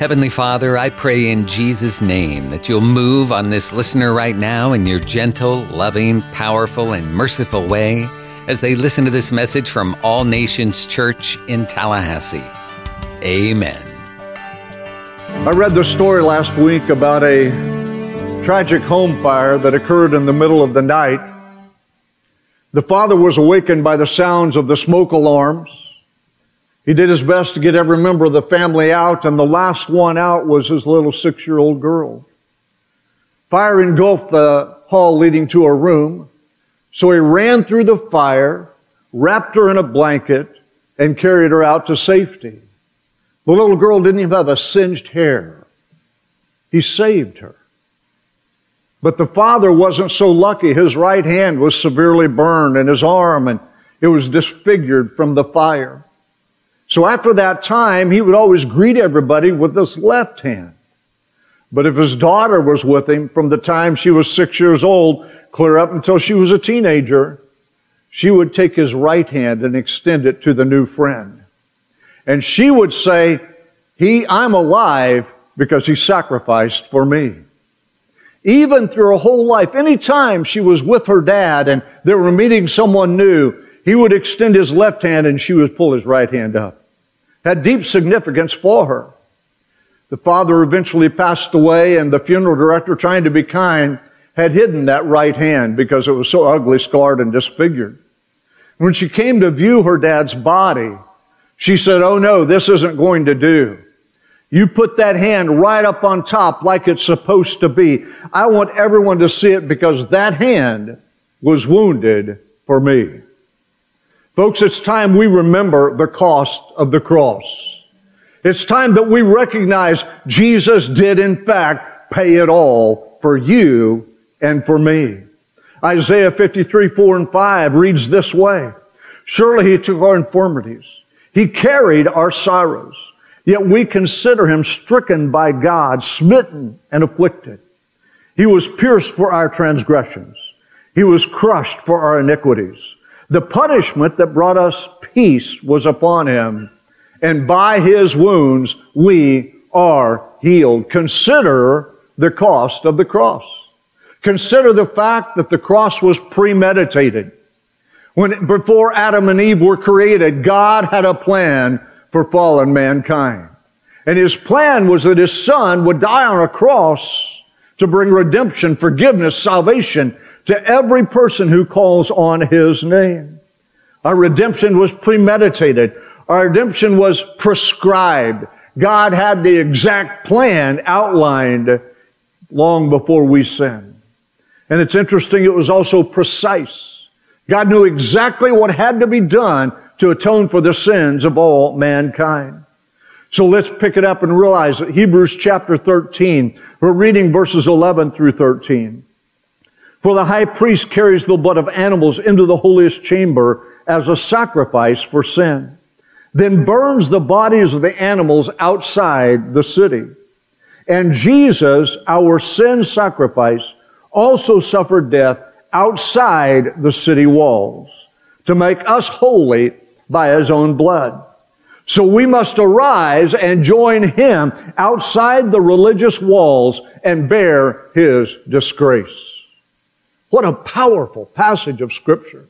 Heavenly Father, I pray in Jesus' name that you'll move on this listener right now in your gentle, loving, powerful, and merciful way as they listen to this message from All Nations Church in Tallahassee. Amen. I read the story last week about a tragic home fire that occurred in the middle of the night. The father was awakened by the sounds of the smoke alarms. He did his best to get every member of the family out, and the last one out was his little six year old girl. Fire engulfed the hall leading to her room, so he ran through the fire, wrapped her in a blanket, and carried her out to safety. The little girl didn't even have a singed hair. He saved her. But the father wasn't so lucky. His right hand was severely burned and his arm and it was disfigured from the fire. So after that time, he would always greet everybody with his left hand. But if his daughter was with him from the time she was six years old, clear up until she was a teenager, she would take his right hand and extend it to the new friend. And she would say, he, I'm alive because he sacrificed for me. Even through her whole life, anytime she was with her dad and they were meeting someone new, he would extend his left hand and she would pull his right hand up had deep significance for her. The father eventually passed away and the funeral director, trying to be kind, had hidden that right hand because it was so ugly, scarred, and disfigured. When she came to view her dad's body, she said, Oh no, this isn't going to do. You put that hand right up on top like it's supposed to be. I want everyone to see it because that hand was wounded for me. Folks, it's time we remember the cost of the cross. It's time that we recognize Jesus did in fact pay it all for you and for me. Isaiah 53, 4 and 5 reads this way. Surely he took our infirmities. He carried our sorrows. Yet we consider him stricken by God, smitten and afflicted. He was pierced for our transgressions. He was crushed for our iniquities. The punishment that brought us peace was upon him, and by his wounds we are healed. Consider the cost of the cross. Consider the fact that the cross was premeditated. When, before Adam and Eve were created, God had a plan for fallen mankind. And his plan was that his son would die on a cross to bring redemption, forgiveness, salvation to every person who calls on his name. Our redemption was premeditated. Our redemption was prescribed. God had the exact plan outlined long before we sinned. And it's interesting, it was also precise. God knew exactly what had to be done to atone for the sins of all mankind. So let's pick it up and realize that Hebrews chapter 13, we're reading verses 11 through 13. For the high priest carries the blood of animals into the holiest chamber as a sacrifice for sin, then burns the bodies of the animals outside the city. And Jesus, our sin sacrifice, also suffered death outside the city walls to make us holy by his own blood. So we must arise and join him outside the religious walls and bear his disgrace. What a powerful passage of scripture.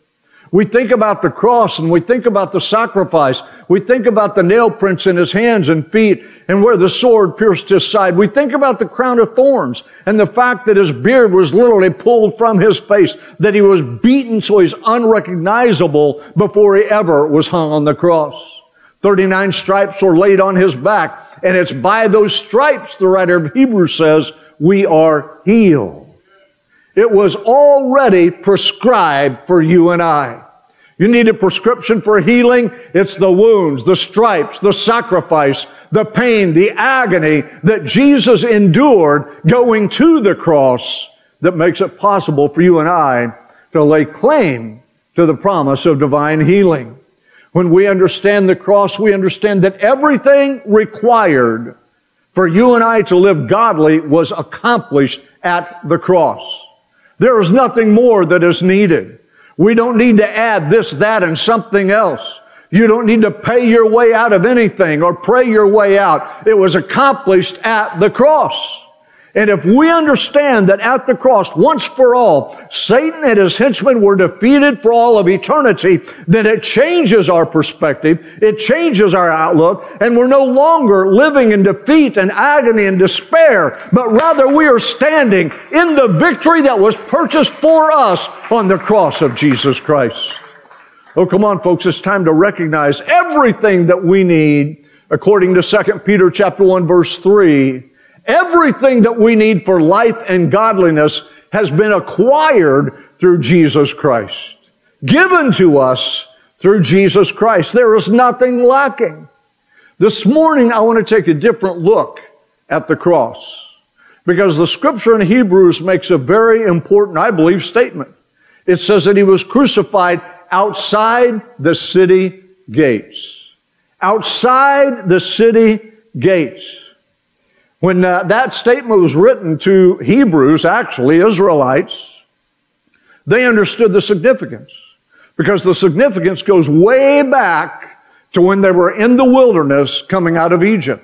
We think about the cross and we think about the sacrifice. We think about the nail prints in his hands and feet and where the sword pierced his side. We think about the crown of thorns and the fact that his beard was literally pulled from his face, that he was beaten so he's unrecognizable before he ever was hung on the cross. 39 stripes were laid on his back and it's by those stripes, the writer of Hebrews says, we are healed. It was already prescribed for you and I. You need a prescription for healing? It's the wounds, the stripes, the sacrifice, the pain, the agony that Jesus endured going to the cross that makes it possible for you and I to lay claim to the promise of divine healing. When we understand the cross, we understand that everything required for you and I to live godly was accomplished at the cross. There is nothing more that is needed. We don't need to add this, that, and something else. You don't need to pay your way out of anything or pray your way out. It was accomplished at the cross. And if we understand that at the cross, once for all, Satan and his henchmen were defeated for all of eternity, then it changes our perspective, it changes our outlook, and we're no longer living in defeat and agony and despair, but rather we are standing in the victory that was purchased for us on the cross of Jesus Christ. Oh, come on, folks, it's time to recognize everything that we need according to 2 Peter chapter 1 verse 3 Everything that we need for life and godliness has been acquired through Jesus Christ. Given to us through Jesus Christ. There is nothing lacking. This morning, I want to take a different look at the cross because the scripture in Hebrews makes a very important, I believe, statement. It says that he was crucified outside the city gates. Outside the city gates. When uh, that statement was written to Hebrews, actually Israelites, they understood the significance because the significance goes way back to when they were in the wilderness coming out of Egypt.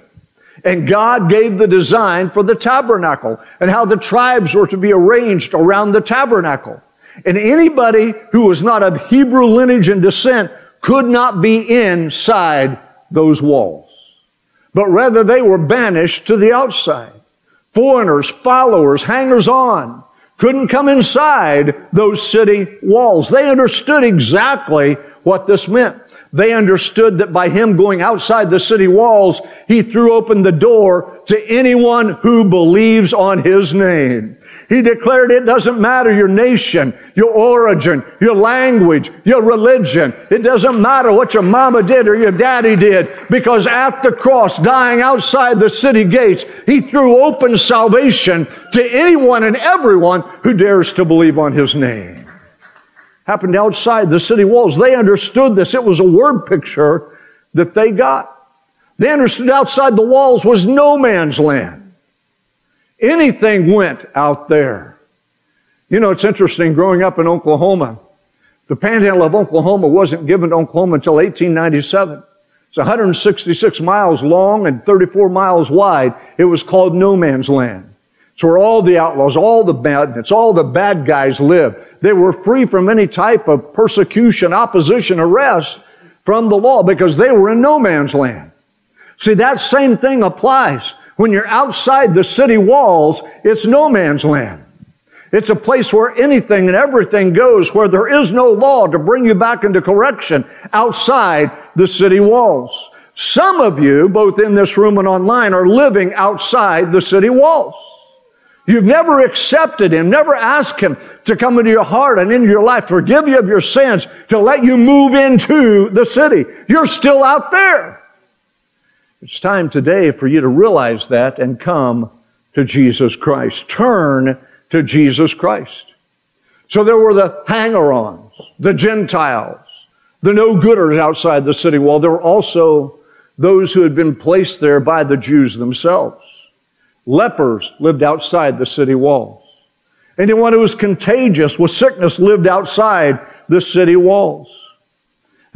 And God gave the design for the tabernacle and how the tribes were to be arranged around the tabernacle. And anybody who was not of Hebrew lineage and descent could not be inside those walls but rather they were banished to the outside. Foreigners, followers, hangers on couldn't come inside those city walls. They understood exactly what this meant. They understood that by him going outside the city walls, he threw open the door to anyone who believes on his name. He declared it doesn't matter your nation, your origin, your language, your religion. It doesn't matter what your mama did or your daddy did because at the cross, dying outside the city gates, he threw open salvation to anyone and everyone who dares to believe on his name. Happened outside the city walls. They understood this. It was a word picture that they got. They understood outside the walls was no man's land. Anything went out there. You know, it's interesting growing up in Oklahoma. The panhandle of Oklahoma wasn't given to Oklahoma until 1897. It's 166 miles long and 34 miles wide. It was called no man's land. It's where all the outlaws, all the bandits, all the bad guys lived. They were free from any type of persecution, opposition, arrest from the law because they were in no man's land. See, that same thing applies. When you're outside the city walls, it's no man's land. It's a place where anything and everything goes, where there is no law to bring you back into correction outside the city walls. Some of you, both in this room and online, are living outside the city walls. You've never accepted Him, never asked Him to come into your heart and into your life, forgive you of your sins, to let you move into the city. You're still out there. It's time today for you to realize that and come to Jesus Christ. Turn to Jesus Christ. So there were the hanger-ons, the Gentiles, the no-gooders outside the city wall. There were also those who had been placed there by the Jews themselves. Lepers lived outside the city walls. Anyone who was contagious with sickness lived outside the city walls.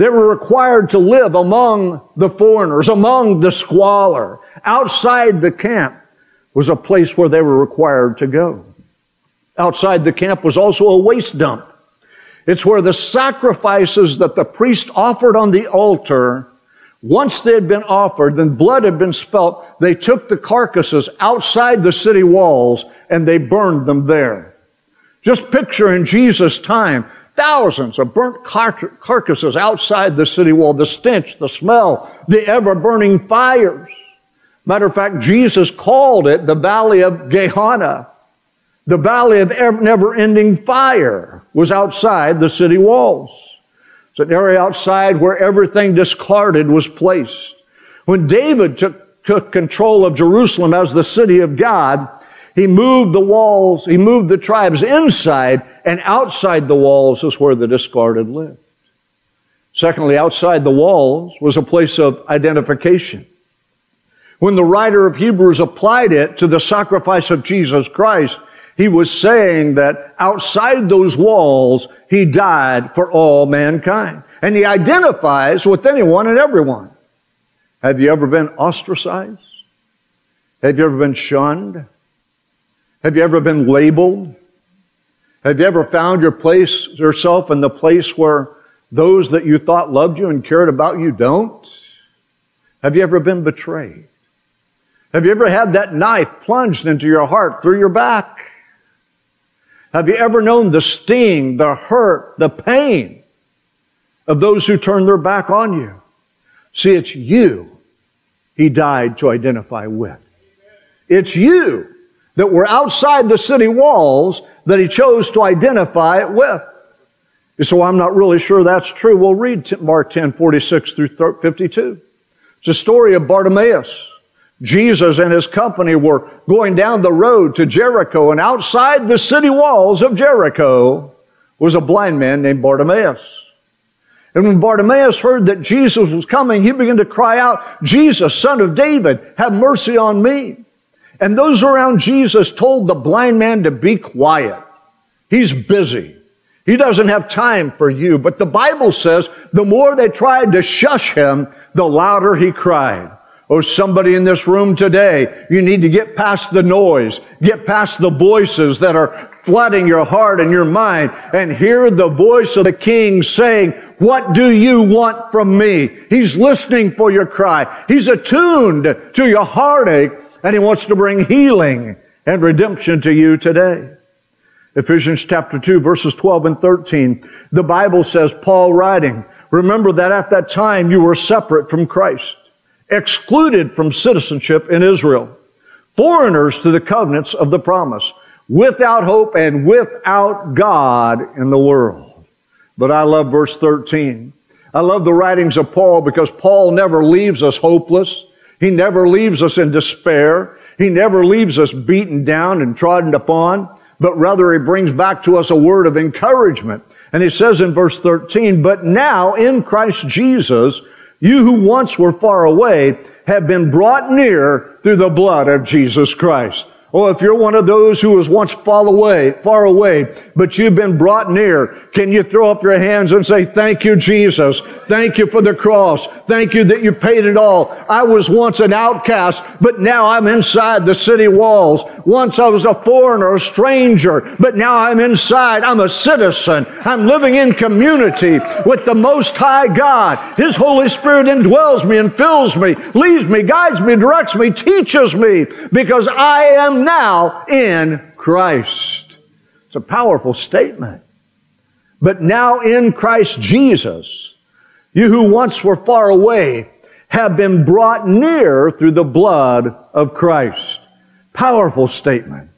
They were required to live among the foreigners, among the squalor. Outside the camp was a place where they were required to go. Outside the camp was also a waste dump. It's where the sacrifices that the priest offered on the altar, once they had been offered, then blood had been spilt, they took the carcasses outside the city walls and they burned them there. Just picture in Jesus' time, thousands of burnt car- carcasses outside the city wall, the stench, the smell, the ever burning fires. Matter of fact, Jesus called it the valley of Gehenna. The valley of never ending fire was outside the city walls. It's an area outside where everything discarded was placed. When David took, took control of Jerusalem as the city of God, he moved the walls, he moved the tribes inside, and outside the walls is where the discarded lived. Secondly, outside the walls was a place of identification. When the writer of Hebrews applied it to the sacrifice of Jesus Christ, He was saying that outside those walls, He died for all mankind. And He identifies with anyone and everyone. Have you ever been ostracized? Have you ever been shunned? Have you ever been labeled? Have you ever found your place, yourself in the place where those that you thought loved you and cared about you don't? Have you ever been betrayed? Have you ever had that knife plunged into your heart through your back? Have you ever known the sting, the hurt, the pain of those who turn their back on you? See, it's you he died to identify with. It's you that were outside the city walls that he chose to identify it with. So I'm not really sure that's true. We'll read Mark 10, 46 through 52. It's a story of Bartimaeus. Jesus and his company were going down the road to Jericho, and outside the city walls of Jericho was a blind man named Bartimaeus. And when Bartimaeus heard that Jesus was coming, he began to cry out, Jesus, son of David, have mercy on me. And those around Jesus told the blind man to be quiet. He's busy. He doesn't have time for you. But the Bible says the more they tried to shush him, the louder he cried. Oh, somebody in this room today, you need to get past the noise, get past the voices that are flooding your heart and your mind and hear the voice of the King saying, what do you want from me? He's listening for your cry. He's attuned to your heartache and he wants to bring healing and redemption to you today. Ephesians chapter 2 verses 12 and 13. The Bible says, Paul writing, remember that at that time you were separate from Christ, excluded from citizenship in Israel, foreigners to the covenants of the promise, without hope and without God in the world. But I love verse 13. I love the writings of Paul because Paul never leaves us hopeless. He never leaves us in despair. He never leaves us beaten down and trodden upon, but rather he brings back to us a word of encouragement. And he says in verse 13, but now in Christ Jesus, you who once were far away have been brought near through the blood of Jesus Christ. Oh, if you're one of those who was once far away, far away, but you've been brought near, can you throw up your hands and say, thank you, Jesus. Thank you for the cross. Thank you that you paid it all. I was once an outcast, but now I'm inside the city walls. Once I was a foreigner, a stranger, but now I'm inside. I'm a citizen. I'm living in community with the Most High God. His Holy Spirit indwells me and fills me, leads me, guides me, directs me, teaches me, because I am now in Christ. It's a powerful statement. But now in Christ Jesus, you who once were far away have been brought near through the blood of Christ. Powerful statement.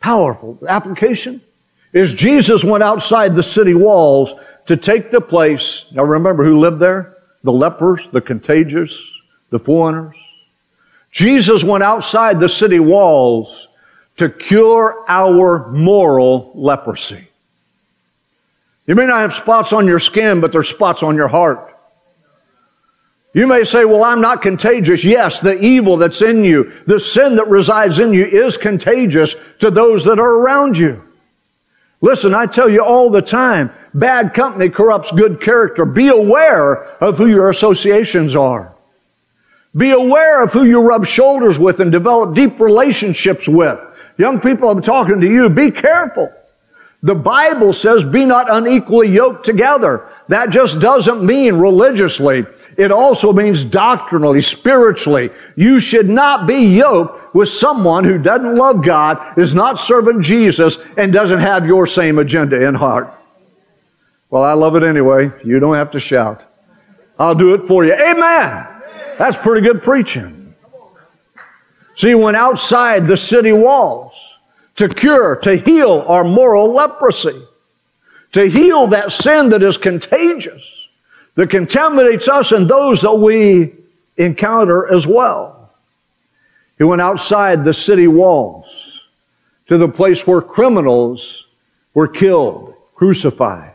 Powerful. application is Jesus went outside the city walls to take the place. Now remember who lived there? The lepers, the contagious, the foreigners. Jesus went outside the city walls to cure our moral leprosy. You may not have spots on your skin, but there's spots on your heart. You may say, well, I'm not contagious. Yes, the evil that's in you, the sin that resides in you is contagious to those that are around you. Listen, I tell you all the time, bad company corrupts good character. Be aware of who your associations are. Be aware of who you rub shoulders with and develop deep relationships with. Young people, I'm talking to you. Be careful. The Bible says, be not unequally yoked together. That just doesn't mean religiously. It also means doctrinally, spiritually. You should not be yoked with someone who doesn't love God, is not serving Jesus, and doesn't have your same agenda in heart. Well, I love it anyway. You don't have to shout. I'll do it for you. Amen. That's pretty good preaching. So he went outside the city walls to cure, to heal our moral leprosy, to heal that sin that is contagious, that contaminates us and those that we encounter as well. He went outside the city walls to the place where criminals were killed, crucified.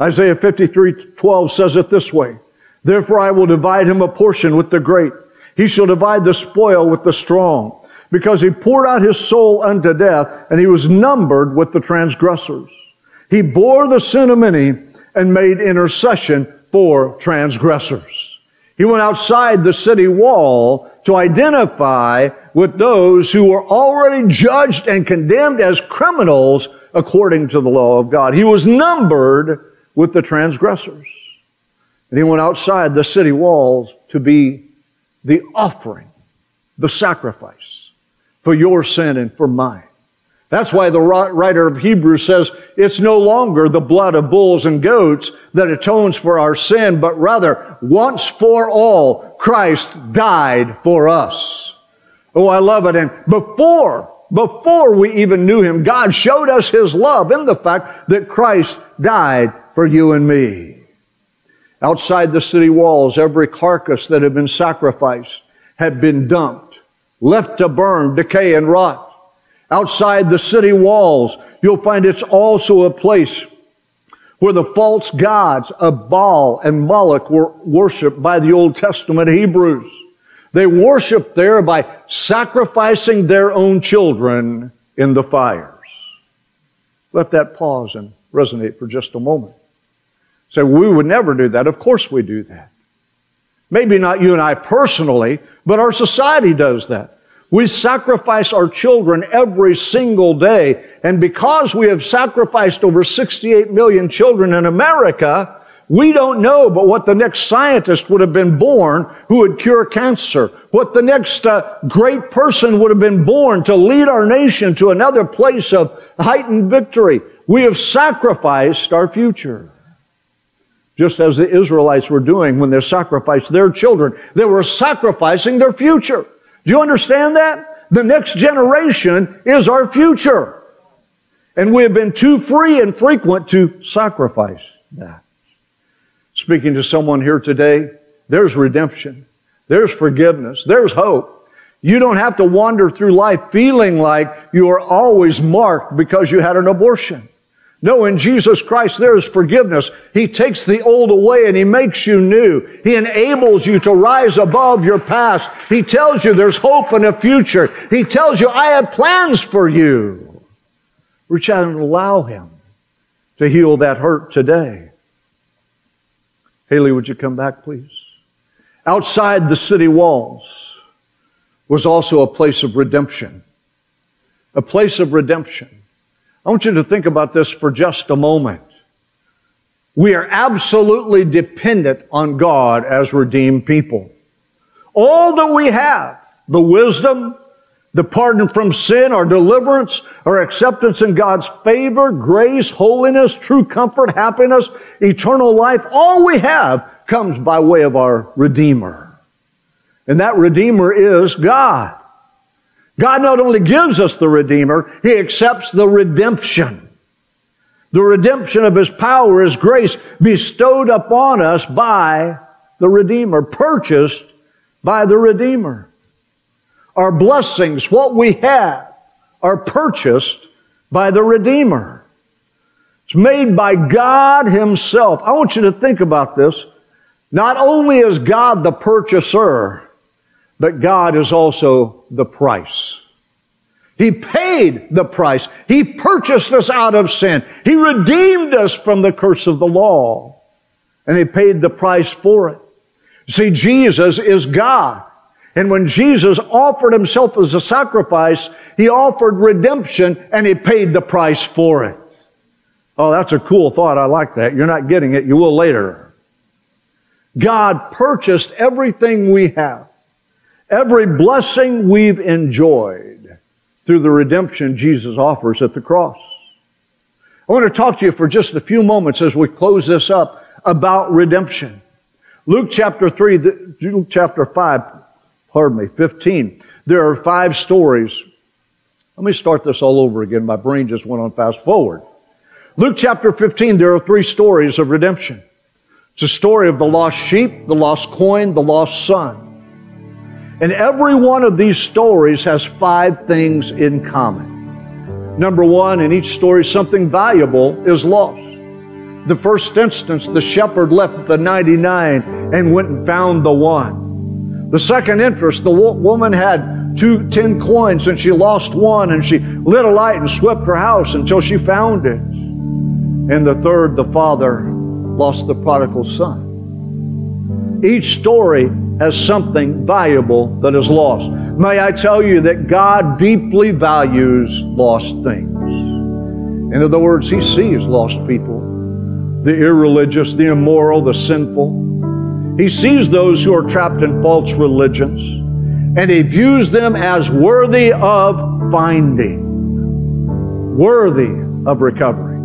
Isaiah 53 12 says it this way Therefore I will divide him a portion with the great. He shall divide the spoil with the strong. because he poured out his soul unto death and he was numbered with the transgressors. He bore the sin of many and made intercession for transgressors. He went outside the city wall to identify with those who were already judged and condemned as criminals according to the law of God. He was numbered with the transgressors. And he went outside the city walls to be the offering, the sacrifice for your sin and for mine. That's why the writer of Hebrews says it's no longer the blood of bulls and goats that atones for our sin, but rather once for all, Christ died for us. Oh, I love it. And before, before we even knew him, God showed us his love in the fact that Christ died for you and me. Outside the city walls, every carcass that had been sacrificed had been dumped, left to burn, decay, and rot. Outside the city walls, you'll find it's also a place where the false gods of Baal and Moloch were worshiped by the Old Testament Hebrews. They worshiped there by sacrificing their own children in the fires. Let that pause and resonate for just a moment. So we would never do that. Of course we do that. Maybe not you and I personally, but our society does that. We sacrifice our children every single day. And because we have sacrificed over 68 million children in America, we don't know but what the next scientist would have been born who would cure cancer. What the next uh, great person would have been born to lead our nation to another place of heightened victory. We have sacrificed our future just as the Israelites were doing when they sacrificed their children. They were sacrificing their future. Do you understand that? The next generation is our future. And we have been too free and frequent to sacrifice that. Speaking to someone here today, there's redemption. There's forgiveness. There's hope. You don't have to wander through life feeling like you are always marked because you had an abortion. No, in Jesus Christ there is forgiveness. He takes the old away and He makes you new. He enables you to rise above your past. He tells you there's hope and a future. He tells you, I have plans for you. Reach out and allow Him to heal that hurt today. Haley, would you come back, please? Outside the city walls was also a place of redemption. A place of redemption. I want you to think about this for just a moment. We are absolutely dependent on God as redeemed people. All that we have, the wisdom, the pardon from sin, our deliverance, our acceptance in God's favor, grace, holiness, true comfort, happiness, eternal life, all we have comes by way of our Redeemer. And that Redeemer is God. God not only gives us the Redeemer, He accepts the redemption. The redemption of His power, His grace bestowed upon us by the Redeemer, purchased by the Redeemer. Our blessings, what we have, are purchased by the Redeemer. It's made by God Himself. I want you to think about this. Not only is God the purchaser, but God is also the price. He paid the price. He purchased us out of sin. He redeemed us from the curse of the law. And He paid the price for it. See, Jesus is God. And when Jesus offered Himself as a sacrifice, He offered redemption and He paid the price for it. Oh, that's a cool thought. I like that. You're not getting it. You will later. God purchased everything we have every blessing we've enjoyed through the redemption Jesus offers at the cross. I want to talk to you for just a few moments as we close this up about redemption. Luke chapter 3, Luke chapter 5, pardon me, 15. There are five stories. Let me start this all over again. My brain just went on fast forward. Luke chapter 15, there are three stories of redemption. It's a story of the lost sheep, the lost coin, the lost son. And every one of these stories has five things in common. Number one, in each story, something valuable is lost. The first instance, the shepherd left the 99 and went and found the one. The second interest, the woman had two ten coins and she lost one and she lit a light and swept her house until she found it. And the third, the father lost the prodigal son. Each story has something valuable that is lost. May I tell you that God deeply values lost things. In other words, He sees lost people, the irreligious, the immoral, the sinful. He sees those who are trapped in false religions, and He views them as worthy of finding, worthy of recovery.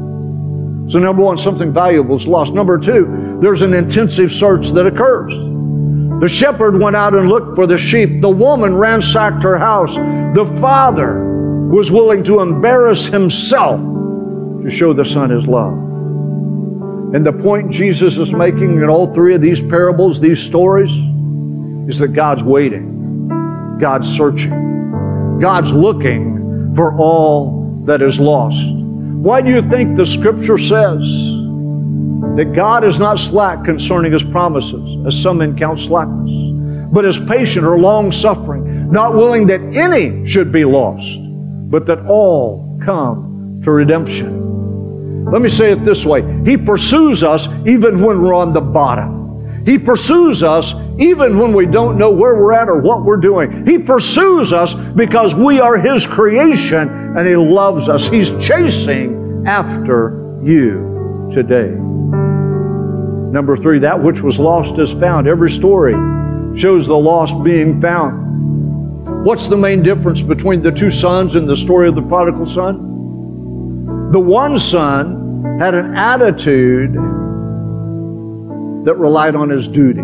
So, number one, something valuable is lost. Number two, there's an intensive search that occurs. The shepherd went out and looked for the sheep. The woman ransacked her house. The father was willing to embarrass himself to show the son his love. And the point Jesus is making in all three of these parables, these stories, is that God's waiting, God's searching, God's looking for all that is lost. Why do you think the scripture says that God is not slack concerning his promises, as some men count slackness, but is patient or long suffering, not willing that any should be lost, but that all come to redemption? Let me say it this way He pursues us even when we're on the bottom. He pursues us even when we don't know where we're at or what we're doing. He pursues us because we are His creation and He loves us. He's chasing after you today. Number three, that which was lost is found. Every story shows the lost being found. What's the main difference between the two sons in the story of the prodigal son? The one son had an attitude that relied on his duty.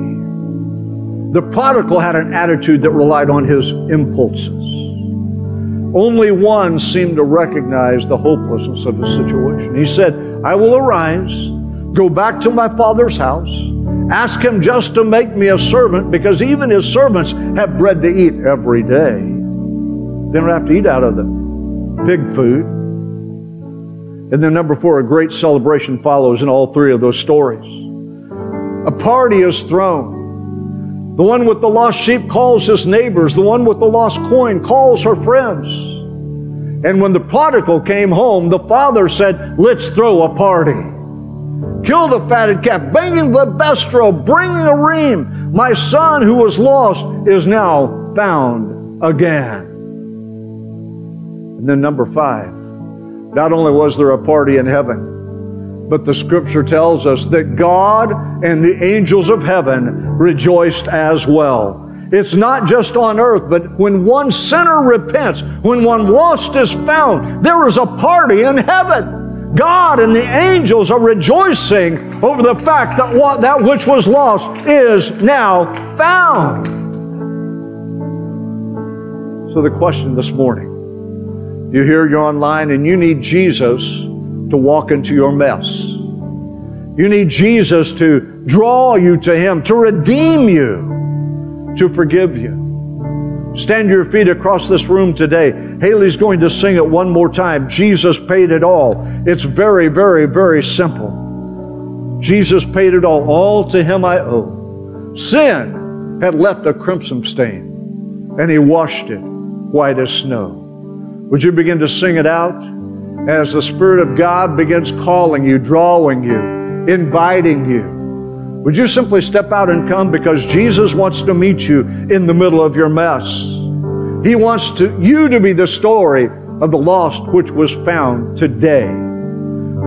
The prodigal had an attitude that relied on his impulses. Only one seemed to recognize the hopelessness of his situation. He said, I will arise, go back to my father's house, ask him just to make me a servant because even his servants have bread to eat every day. They don't have to eat out of the pig food. And then, number four, a great celebration follows in all three of those stories. A party is thrown. The one with the lost sheep calls his neighbors. The one with the lost coin calls her friends. And when the prodigal came home, the father said, Let's throw a party. Kill the fatted calf, banging the best robe, bringing a ream. My son who was lost is now found again. And then number five, not only was there a party in heaven, but the scripture tells us that God and the angels of heaven rejoiced as well. It's not just on earth, but when one sinner repents, when one lost is found, there is a party in heaven. God and the angels are rejoicing over the fact that what, that which was lost is now found. So the question this morning, you hear you're online and you need Jesus to walk into your mess. You need Jesus to draw you to Him, to redeem you, to forgive you. Stand your feet across this room today. Haley's going to sing it one more time. Jesus paid it all. It's very, very, very simple. Jesus paid it all. All to Him I owe. Sin had left a crimson stain, and He washed it white as snow. Would you begin to sing it out? as the Spirit of God begins calling you, drawing you, inviting you. Would you simply step out and come because Jesus wants to meet you in the middle of your mess? He wants to, you to be the story of the lost which was found today.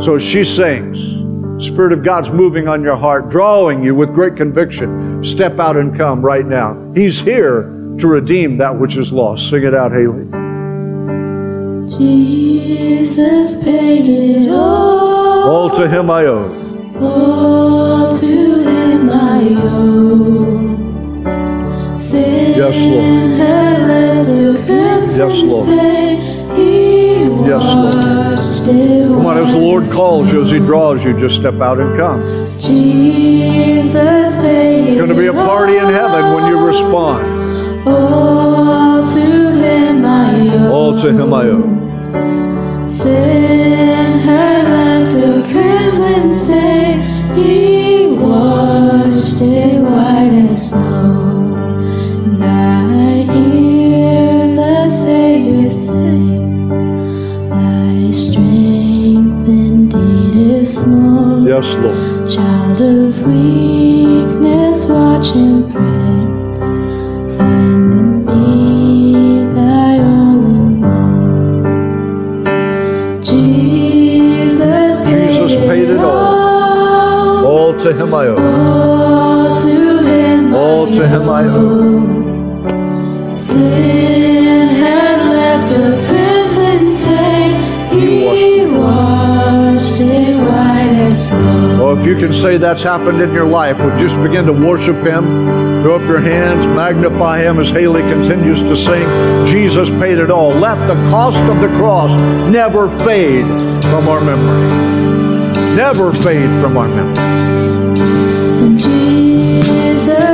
So she sings, Spirit of God's moving on your heart, drawing you with great conviction. Step out and come right now. He's here to redeem that which is lost. Sing it out, Haley. Jesus paid it all. All to him I owe. All to him I owe. Sin Yes, Lord. had left a crimson Yes, Lord. Yes, Lord. Come on, as the Lord calls you, as He draws you, just step out and come. Jesus paid It's going to be a party in heaven when you respond. All to him I owe. All to Him I owe left a crimson stain. he washed it white as snow and I hear the Savior say, thy strength indeed is small yes, Lord. child of weakness watch and pray to him I owe. All to him All to him I owe. Sin had left a crimson stain. He washed it white as snow. Oh, if you can say that's happened in your life, would just begin to worship Him, throw up your hands, magnify Him as Haley continues to sing. Jesus paid it all. Let the cost of the cross never fade from our memory. Never fade from our memory.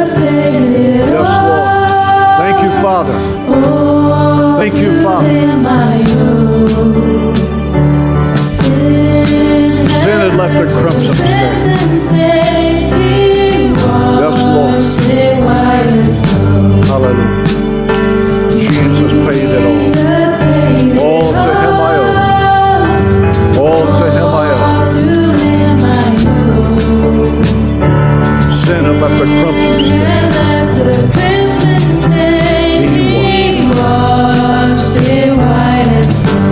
Jesus paid it Yes, Lord. Thank you, Father. Thank you, Father. him I owe. Sin had left a crimson stain. crimson stain. Yes, Lord. washed it white as snow. Hallelujah. Jesus paid it all.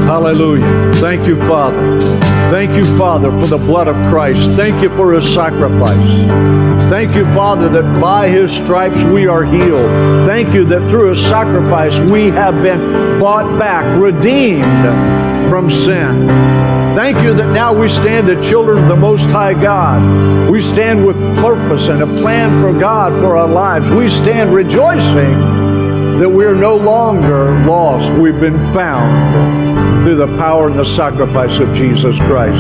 Hallelujah. Thank you, Father. Thank you, Father, for the blood of Christ. Thank you for his sacrifice. Thank you, Father, that by his stripes we are healed. Thank you that through his sacrifice we have been bought back, redeemed from sin. Thank you that now we stand as children of the Most High God. We stand with purpose and a plan for God for our lives. We stand rejoicing that we're no longer lost. We've been found through the power and the sacrifice of Jesus Christ.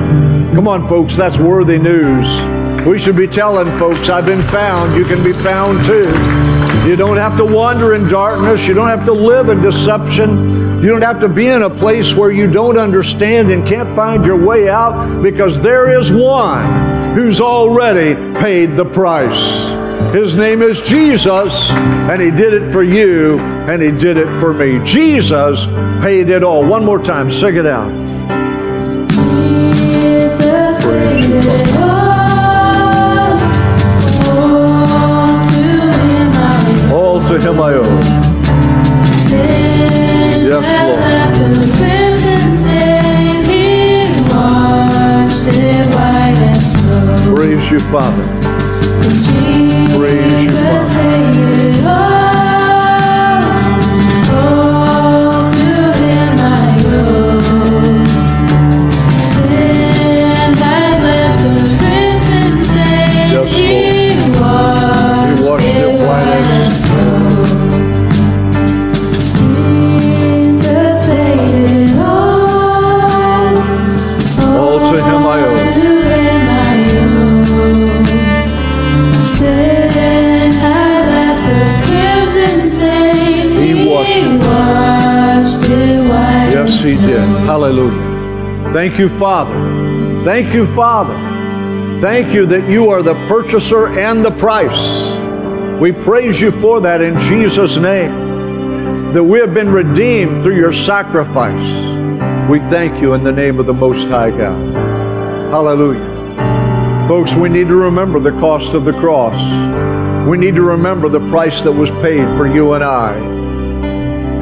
Come on, folks, that's worthy news. We should be telling folks, I've been found. You can be found too. You don't have to wander in darkness. You don't have to live in deception. You don't have to be in a place where you don't understand and can't find your way out because there is one who's already paid the price. His name is Jesus, and He did it for you, and He did it for me. Jesus paid it all. One more time, sing it out. Jesus paid it all. All to him I owe. All to Him I owe. Yes, Lord. left a crimson stain. He washed it white as snow. Praise you, Father. Praise you, Father. Hallelujah. Thank you, Father. Thank you, Father. Thank you that you are the purchaser and the price. We praise you for that in Jesus' name. That we have been redeemed through your sacrifice. We thank you in the name of the Most High God. Hallelujah. Folks, we need to remember the cost of the cross. We need to remember the price that was paid for you and I.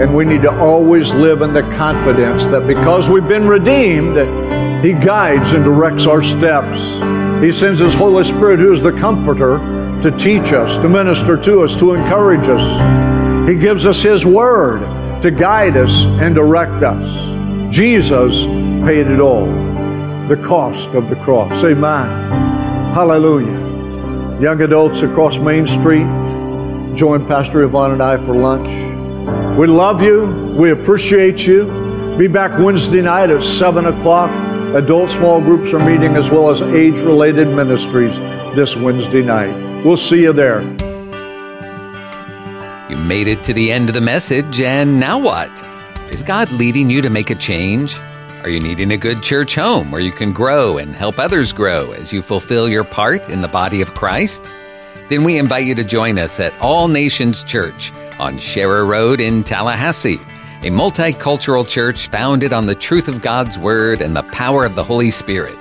And we need to always live in the confidence that because we've been redeemed, He guides and directs our steps. He sends His Holy Spirit, who is the Comforter, to teach us, to minister to us, to encourage us. He gives us His Word to guide us and direct us. Jesus paid it all. The cost of the cross. Amen. Hallelujah. Young adults across Main Street, join Pastor Yvonne and I for lunch. We love you. We appreciate you. Be back Wednesday night at 7 o'clock. Adult small groups are meeting as well as age related ministries this Wednesday night. We'll see you there. You made it to the end of the message, and now what? Is God leading you to make a change? Are you needing a good church home where you can grow and help others grow as you fulfill your part in the body of Christ? Then we invite you to join us at All Nations Church on Sharer Road in Tallahassee, a multicultural church founded on the truth of God's Word and the power of the Holy Spirit.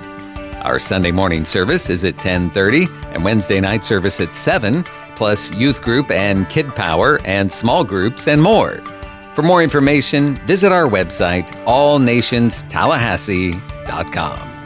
Our Sunday morning service is at 10:30 and Wednesday night service at 7, plus youth group and kid power and small groups and more. For more information, visit our website allnationstallahassee.com.